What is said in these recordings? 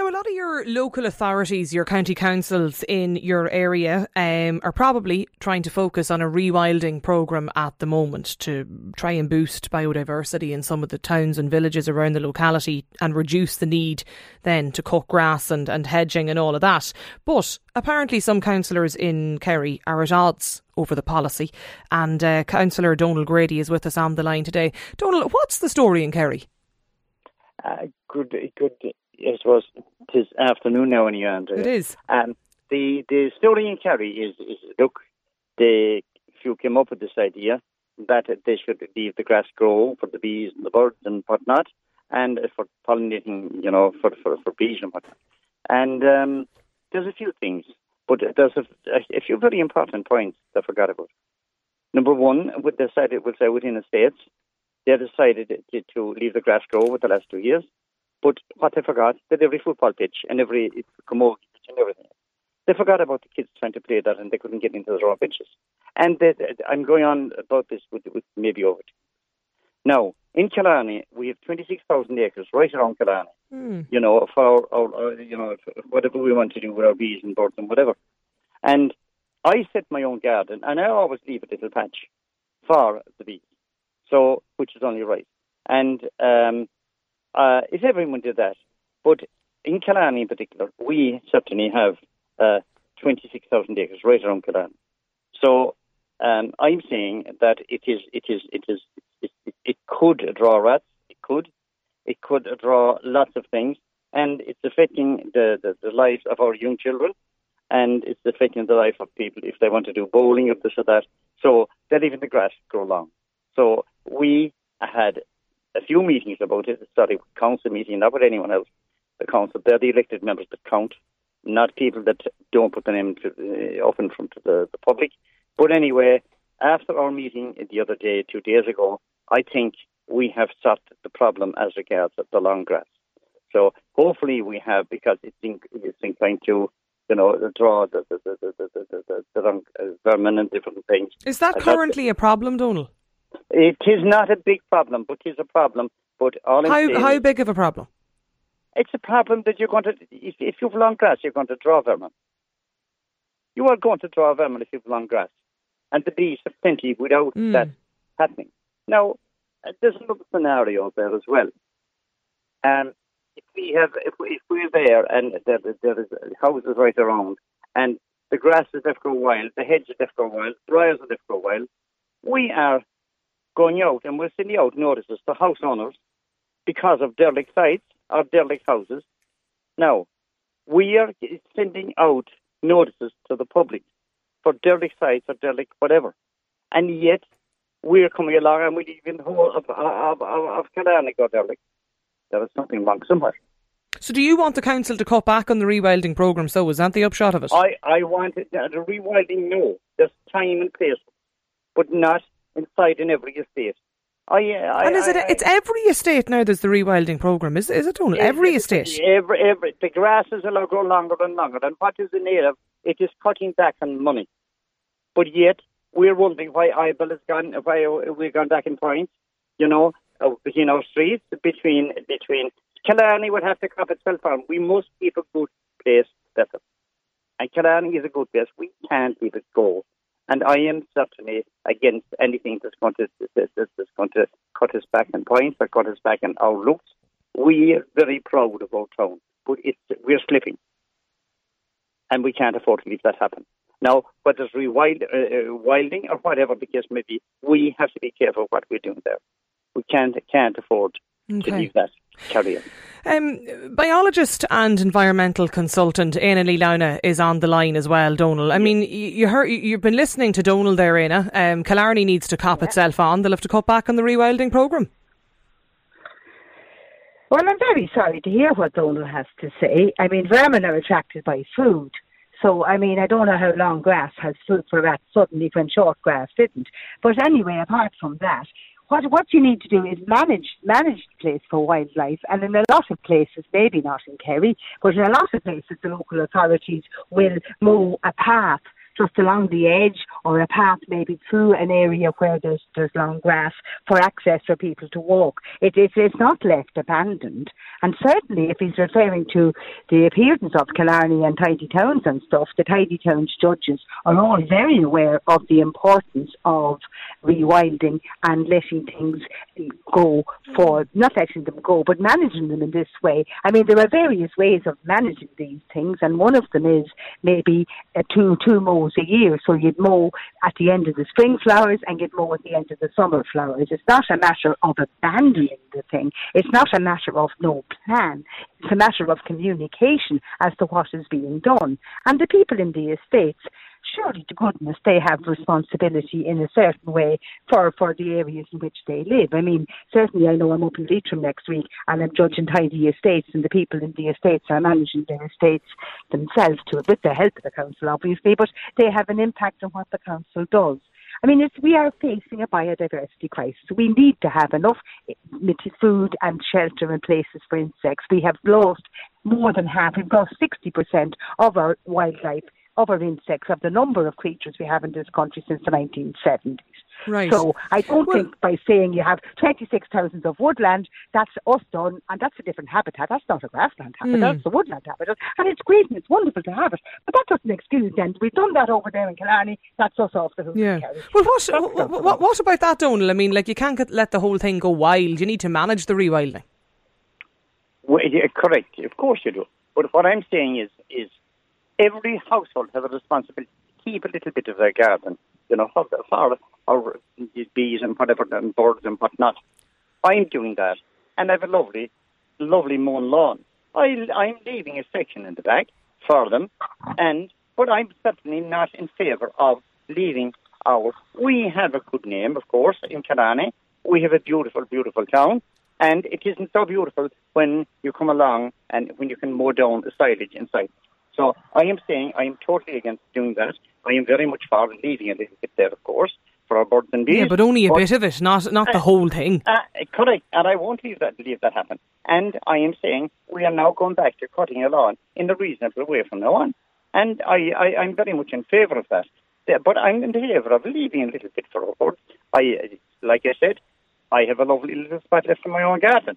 Now, a lot of your local authorities, your county councils in your area, um, are probably trying to focus on a rewilding programme at the moment to try and boost biodiversity in some of the towns and villages around the locality and reduce the need then to cut grass and, and hedging and all of that. But apparently, some councillors in Kerry are at odds over the policy. And uh, Councillor Donal Grady is with us on the line today. Donal, what's the story in Kerry? Uh, good, good I suppose it is afternoon now in Uganda. It is. Um, the the story in Kerry is, is look, they few came up with this idea that they should leave the grass grow for the bees and the birds and whatnot, and for pollinating, you know, for for, for bees and whatnot. And um, there's a few things, but there's a, a few very important points that I forgot about. Number one, with decided, we'll say within the states, they decided to, to leave the grass grow over the last two years. But what they forgot, that every football pitch and every camogie pitch and everything, they forgot about the kids trying to play that and they couldn't get into the wrong pitches. And they, I'm going on about this with, with maybe over. Now, in Killarney, we have 26,000 acres right around Killarney. Mm. You know, for our, our, you know, whatever we want to do with our bees and birds and whatever. And I set my own garden, and I always leave a little patch for the bees. So, which is only right. And um, uh, if everyone did that, but in Killarney in particular, we certainly have uh, 26,000 acres right around Killarney. So um, I'm saying that it is, it is, it is, it, it, it could draw rats. It could, it could draw lots of things, and it's affecting the, the, the lives of our young children, and it's affecting the life of people if they want to do bowling or this or that. So that even the grass grow long. So we had a few meetings about it. Sorry, council meeting, not with anyone else. The council, they're the elected members that count, not people that don't put the name to, uh, up in front of the, the public. But anyway, after our meeting the other day, two days ago, I think we have solved the problem as regards the long grass. So hopefully we have, because it's, in, it's inclined to, you know, draw the the the the the, the, the, the wrong uh, vermin and different things. Is that currently a problem, Donal? It is not a big problem, but it is a problem. But all how how big of a problem? It's a problem that you're going to if, if you've long grass, you're going to draw vermin. You are going to draw vermin if you've long grass, and the bees have plenty without mm. that happening. Now, uh, there's another scenario there as well. Um, if we have, if, we, if we're there and there, there is houses right around, and the grass is left for a while, the hedges is left for a while, briars are left for a while, we are going out and we're sending out notices to house owners because of derelict sites or derelict houses. Now, we are sending out notices to the public for derelict sites or derelict whatever. And yet, we're coming along and we the whole of, of, of, of Killarney derelict. There is something wrong somewhere. So, do you want the council to cut back on the rewilding programme? So, is that the upshot of it? I, I want it, uh, the rewilding, no. There's time and place, but not inside in every estate. I, I, and is it? I, it's every estate now. There's the rewilding program. Is is it only every estate? Every every the grasses will grow longer and longer. And what is the need of? It is cutting back on money. But yet we're wondering why IBAL has gone. Why we've gone back in points. You know, uh, between our streets, between between Killarney would have to crop itself on. We must keep a good place better. And Killarney is a good place. We can't leave it go. And I am certainly against anything that's going to, that's, that's going to cut us back in points or cut us back in our looks. We are very proud of our town, but it's, we're slipping. And we can't afford to leave that happen. Now, whether it's rewilding uh, uh, wilding or whatever the case may be, we have to be careful what we're doing there. We can't can't afford okay. to leave that carry on. Um, biologist and environmental consultant Éanna Ní Lamhna is on the line as well, Donal. I mean, you heard, you've been listening to Donal there, Éanna. Um, Killarney needs to cop yeah. itself on. They'll have to cut back on the rewilding programme. Well, I'm very sorry to hear what Donal has to say. I mean, vermin are attracted by food. So, I mean, I don't know how long grass has food for rats suddenly when short grass didn't. But anyway, apart from that, what what you need to do is manage manage the place for wildlife, and in a lot of places, maybe not in Kerry, but in a lot of places, the local authorities will mow a path just along the edge or a path maybe through an area where there's there's long grass for access for people to walk. It, it, it's not left abandoned. And certainly if he's referring to the appearance of Killarney and tidy towns and stuff, the tidy towns judges are all very aware of the importance of rewilding and letting things go for not letting them go, but managing them in this way. I mean, there are various ways of managing these things, and one of them is maybe uh, two two mows a year. So you'd mow at the end of the spring flowers and you'd mow at the end of the summer flowers. It's not a matter of abandoning the thing. It's not a matter of no plan. It's a matter of communication as to what is being done. And the people in the estates surely to goodness they have responsibility in a certain way for, for the areas in which they live. I mean, certainly I know I'm up in Leitrim next week and I'm judging tidy estates and the people in the estates are managing their estates themselves to with the help of the council obviously, but they have an impact on what the council does. I mean, we are facing a biodiversity crisis. We need to have enough food and shelter and places for insects. We have lost more than half, we've lost 60% of our wildlife other insects of the number of creatures we have in this country since the 1970s. Right. So I don't well, think by saying you have 26,000 of woodland, that's us done, and that's a different habitat. That's not a grassland habitat, mm. that's a woodland habitat. And it's great and it's wonderful to have it. But that doesn't excuse then. We've done that over there in Killarney, that's us off the hook. Yeah. Well, what, what, what, what, about that, Donal? I mean, like, you can't get, let the whole thing go wild. You need to manage the rewilding. Well, yeah, correct. Of course you do. But what I'm saying is, is every household has a responsibility to keep a little bit of their garden, you know, for, for our bees and whatever, and birds and whatnot. I'm doing that, and I have a lovely, lovely mown lawn. I, I'm leaving a section in the back for them, and but I'm certainly not in favour of leaving our. We have a good name, of course, in Killarney. We have a beautiful, beautiful town, and it isn't so beautiful when you come along and when you can mow down the silage inside. So I am saying I am totally against doing that. I am very much for leaving a little bit there, of course, for our birds and bees. Yeah, but only a but, bit of it, not not uh, the whole thing. Uh, correct, and I won't leave that leave that happen. And I am saying we are now going back to cutting a lawn in a reasonable way from now on. And I, I I'm very much in favour of that. But I'm in favour of leaving a little bit for our birds. I, like I said, I have a lovely little spot left in my own garden.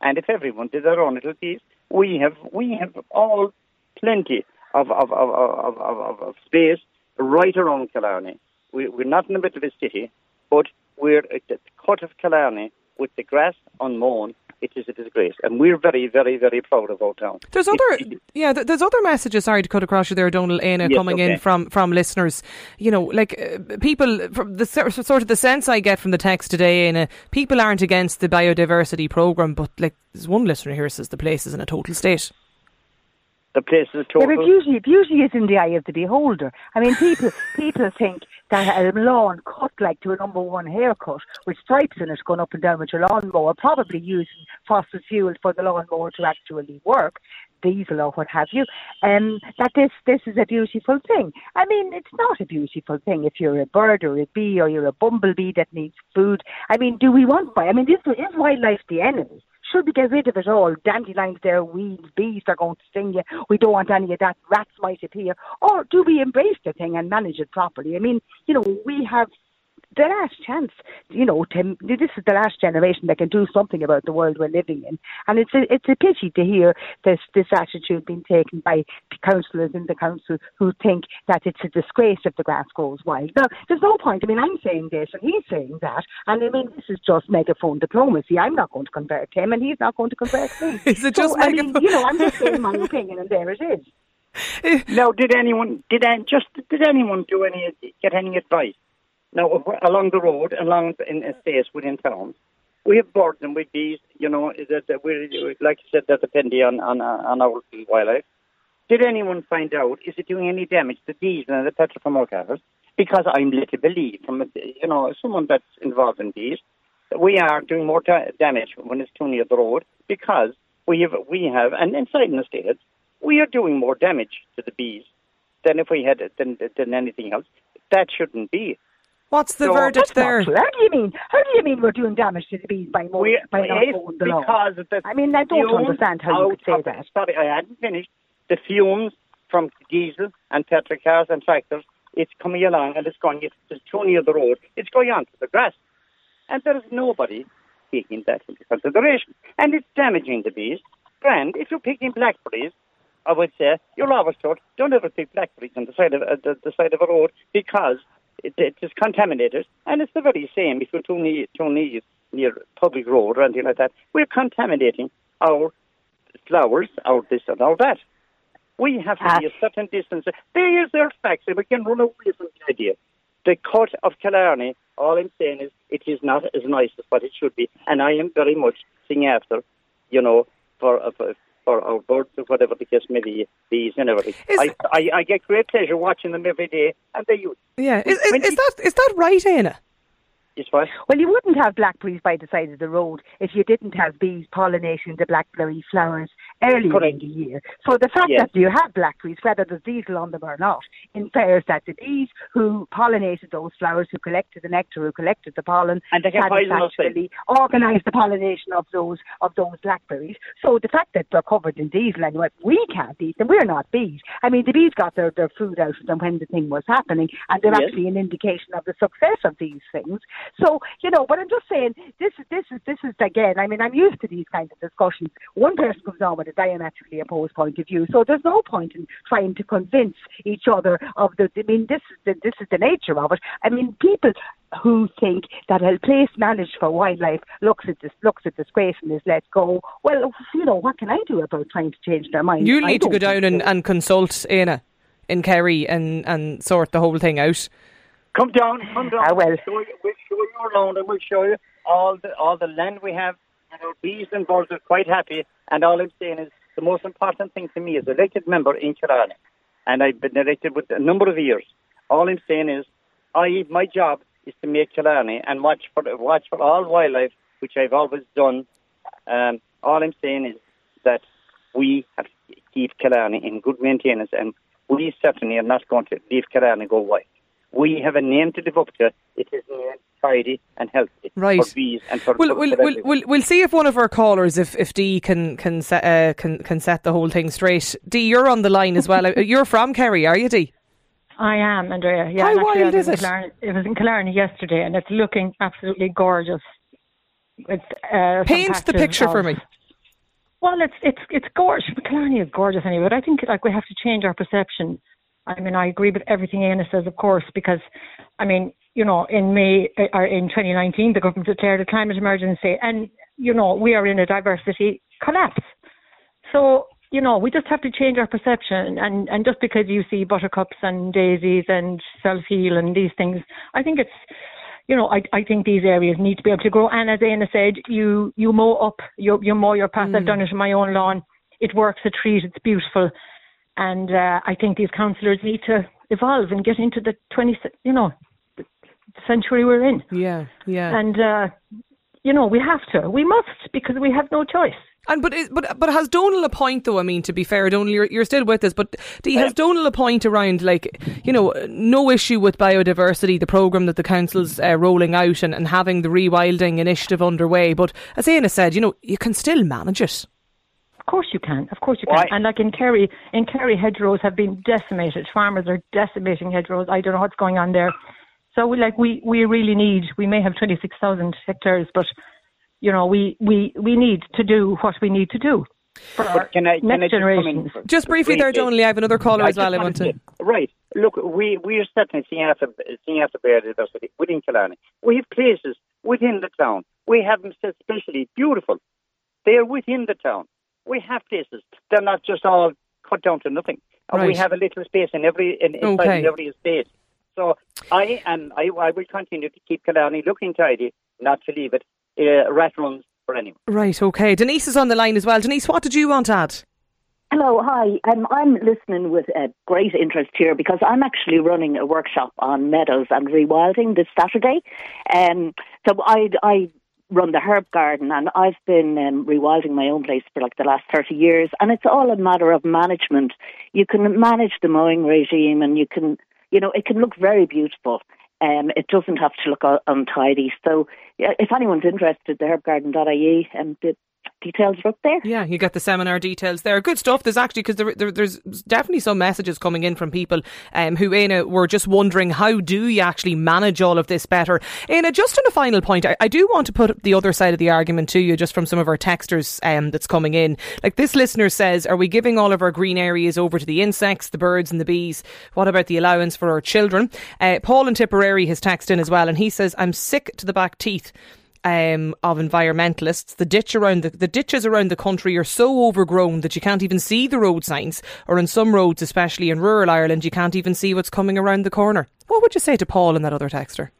And if everyone did their own little piece, we have we have all plenty of, of, of, of, of, of space right around Killarney. We, we're not in the middle of a city, but we're at the cut of Killarney with the grass unmown it is a disgrace, and we're very, very, very proud of our town. There's other, yeah, there's other messages. Sorry to cut across you there, Donal Éanna, yes, coming okay. in from from listeners. You know, like uh, people from the sort of the sense I get from the text today, Éanna, people aren't against the biodiversity program, but like there's one listener here says the place is in a total state the place is total. Yeah, but beauty, beauty is in the eye of the beholder. I mean, people people think that a lawn cut like to a number one haircut with stripes in it going up and down with your lawnmower, probably using fossil fuel for the lawnmower to actually work, diesel or what have you, um, that this this is a beautiful thing. I mean, it's not a beautiful thing if you're a bird or a bee or you're a bumblebee that needs food. I mean, do we want? I mean, is, is wildlife the enemy? Should we get rid of it all? Dandelions there, weeds, bees are going to sting you. We don't want any of that. Rats might appear. Or do we embrace the thing and manage it properly? I mean, you know, we have the last chance, you know, to, this is the last generation that can do something about the world we're living in. And it's a, it's a pity to hear this, this attitude being taken by councillors in the council who think that it's a disgrace if the grass grows wild. Now, there's no point. I mean, I'm saying this and he's saying that. And I mean, this is just megaphone diplomacy. I'm not going to convert him and he's not going to convert me. is it just so, megaphone? I mean, you know, I'm just saying my opinion and there it is. Eh. now, did anyone did just did anyone do any get any advice now, along the road, along in estates within towns, we have birds and with bees, you know, that we like you said, that depending on, on, on our wildlife. Did anyone find out, is it doing any damage to diesel and the our cars? Because I'm led to believe, from you know, someone that's involved in that we are doing more damage when it's too near the road because we have, we have, and inside in the states, we are doing more damage to the bees than if we had than, than anything else. That shouldn't be. What's the so verdict there? How do you mean? How do you mean we're doing damage to the bees by, more, we, by not mowing the lawn? The I mean, I don't understand how you could say that. Sorry, I hadn't finished. The fumes from diesel and petrol cars and tractors it's coming along and it's going, it's too near the road, it's going onto the grass. And there is nobody taking that into consideration. And it's damaging the bees. And if you're picking blackberries, I would say you're always told don't ever pick blackberries on the side of uh, the, the side of a road because it, it is contaminated, and it's the very same if you're too near, too near near public road or anything like that. We're contaminating our flowers, our this and our that. We have to be a ah. certain distance. There is their facts, and we can run away from the idea. The court of Killarney, all I'm saying is it is not as nice as what it should be, and I am very much seeing after, you know, for, for or, or birds or whatever the case may be, bees and everything. I, I, I, get great pleasure watching them every day, and they use. Yeah, is, is, is that is that right, Anna? Yes, right. Well, you wouldn't have blackberries by the side of the road if you didn't have bees pollinating the blackberry flowers earlier Correct. in the year. So the fact yes. that you have blackberries, whether there's diesel on them or not, infers that the bees who pollinated those flowers, who collected the nectar, who collected the pollen, and they can actually organised the pollination of those of those blackberries. So the fact that they're covered in diesel anyway, we can't eat them. We're not bees. I mean, the bees got their, their food out of them when the thing was happening, and they're yes. actually an indication of the success of these things. So you know, but I'm just saying this is this is this is again. I mean, I'm used to these kinds of discussions. One person comes on with a diametrically opposed point of view, so there's no point in trying to convince each other of the. I mean, this is the, this is the nature of it. I mean, people who think that a place managed for wildlife looks at this looks at disgrace and is let go. Well, you know, what can I do about trying to change their mind? You need to go down and, and consult Anna in Kerry and, and sort the whole thing out. Come down, come down. I will. We'll show you, we'll show you around and we'll show you all the all the land we have. Our bees and birds are quite happy. And all I'm saying is the most important thing to me as elected member in Killarney, and I've been elected with a number of years. All I'm saying is, I my job is to make Killarney and watch for watch for all wildlife, which I've always done. Um, all I'm saying is that we have to keep Killarney in good maintenance, and we certainly are not going to leave Killarney go wild we have a name to live up to. It is tidy and healthy right. for bees and for. We'll, we'll, we'll, we'll, we'll see if one of our callers, if if Dee can can set uh, can can set the whole thing straight. Dee, you're on the line as well. you're from Kerry, are you, Dee? I am, Andrea. Yeah, How wild is it? it was in Killarney yesterday, and it's looking absolutely gorgeous. It's, uh, Paint the picture of, for me. Well, it's it's it's gorgeous. Killarney is gorgeous anyway. But I think like we have to change our perception I mean, I agree with everything Anna says, of course, because, I mean, you know, in May or in 2019, the government declared a climate emergency, and you know, we are in a diversity collapse. So, you know, we just have to change our perception, and and just because you see buttercups and daisies and self heal and these things, I think it's. You know, I I think these areas need to be able to grow. And as Anna said, you you mow up, you you mow your path. Mm. I've done it in my own lawn. It works a treat. It's beautiful and uh, I think these councillors need to evolve and get into the 20, you know, the century we're in. Yeah, yeah. And, uh, you know, we have to. We must because we have no choice. And but but but has Donal a point though? I mean, to be fair, Donal, you're, you're still with us, but do you, has Donal a point around like you know no issue with biodiversity, the program that the council's uh, rolling out, and, and having the rewilding initiative underway? But as Anna said, you know, you can still manage it course you can. Of course you can. Why? And like in Kerry, in Kerry, hedgerows have been decimated. Farmers are decimating hedgerows. I don't know what's going on there. So we like we we really need. We may have twenty six thousand hectares, but you know we we we need to do what we need to do for our can I, next generation. Just, just briefly there, Donal. I have another caller as well. I want to. Right. Look, we we are certainly seeing after seeing after biodiversity within Killarney. We have places within the town. We have them especially beautiful. They are within the town we have places. They're not just all cut down to nothing. Right. we have a little space in every in, inside okay. every estate. So I am I, I will continue to keep Killarney looking tidy, not to leave it uh, rat runs for anyone. Right, okay. Denise is on the line as well. Denise, what did you want to add? Hello, hi. Um, I'm listening with uh, great interest here because I'm actually running a workshop on meadows and rewilding this Saturday. Um, so I, I run the herb garden and I've been um, rewilding my own place for like the last 30 years and it's all a matter of management. You can manage the mowing regime and you can, you know, it can look very beautiful. Um, it doesn't have to look untidy. So if anyone's interested, the herbgarden.ie and um, the details are up there. Yeah, you get the seminar details there. Good stuff. There's actually because there, there, there's definitely some messages coming in from people um, who, Éanna, were just wondering how do you actually manage all of this better. Éanna, just on a final point, I, I, do want to put the other side of the argument to you, just from some of our texters um, that's coming in. Like this listener says, are we giving all of our green areas over to the insects, the birds, and the bees? What about the allowance for our children? Uh, Paul in Tipperary has texted in as well, and he says, "I'm sick to the back teeth." Um, of environmentalists. The ditch around the, the ditches around the country are so overgrown that you can't even see the road signs, or in some roads, especially in rural Ireland, you can't even see what's coming around the corner. What would you say to Paul and that other texter?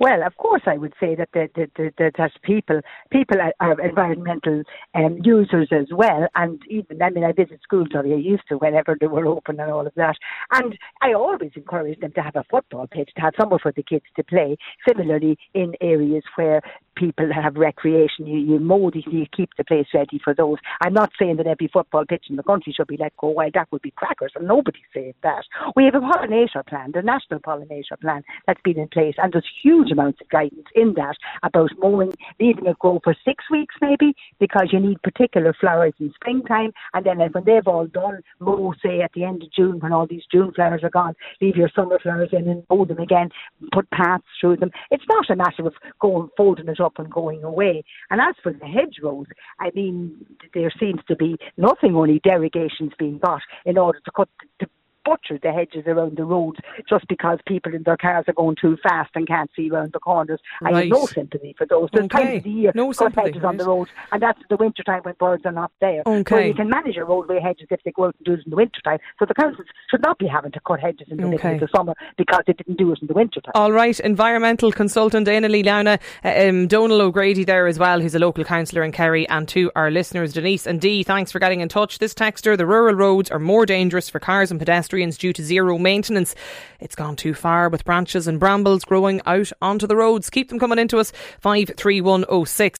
Well, of course, I would say that the, the, the that people people are, environmental um, users as well, and even I mean, I visit schools or I used to whenever they were open and all of that, and I always encourage them to have a football pitch, to have somewhere for the kids to play. Similarly, in areas where people that have recreation, you, you mow you keep the place ready for those. I'm not saying that every football pitch in the country should be let go wild. That would be crackers, and nobody's saying that. We have a pollinator plan, the national pollinator plan that's been in place, and there's huge huge amounts of guidance in that about mowing, leaving it grow for six weeks maybe, because you need particular flowers in springtime, and then when they've all done, mow say at the end of June when all these June flowers are gone, leave your summer flowers in and mow them again, put paths through them. It's not a matter of going folding it up and going away. And as for the hedgerows, I mean, there seems to be nothing only derogations being got in order to cut the butcher the hedges around the roads just because people in their cars are going too fast and can't see around the corners. Right. I have no sympathy for those. There's okay. times of the year no cut hedges right. on the roads, and that's the winter time when birds are not there. Okay. So you can manage your roadway hedges if they go out and do it in the winter time. So the councils should not be having to cut hedges in the okay. middle of the summer because they didn't do it in the winter time. All right, environmental consultant Éanna Ní Lamhna, uh, um, Donal O'Grady there as well, who's a local councillor in Kerry, and to our listeners, Denise and Dee, thanks for getting in touch. This texter, the rural roads are more dangerous for cars and pedestrians due to zero maintenance. It's gone too far with branches and brambles growing out onto the roads. Keep them coming into us. 53106.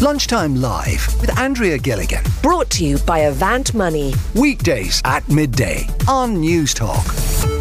Lunchtime Live with Andrea Gilligan. Brought to you by Avant Money. Weekdays at midday on Newstalk.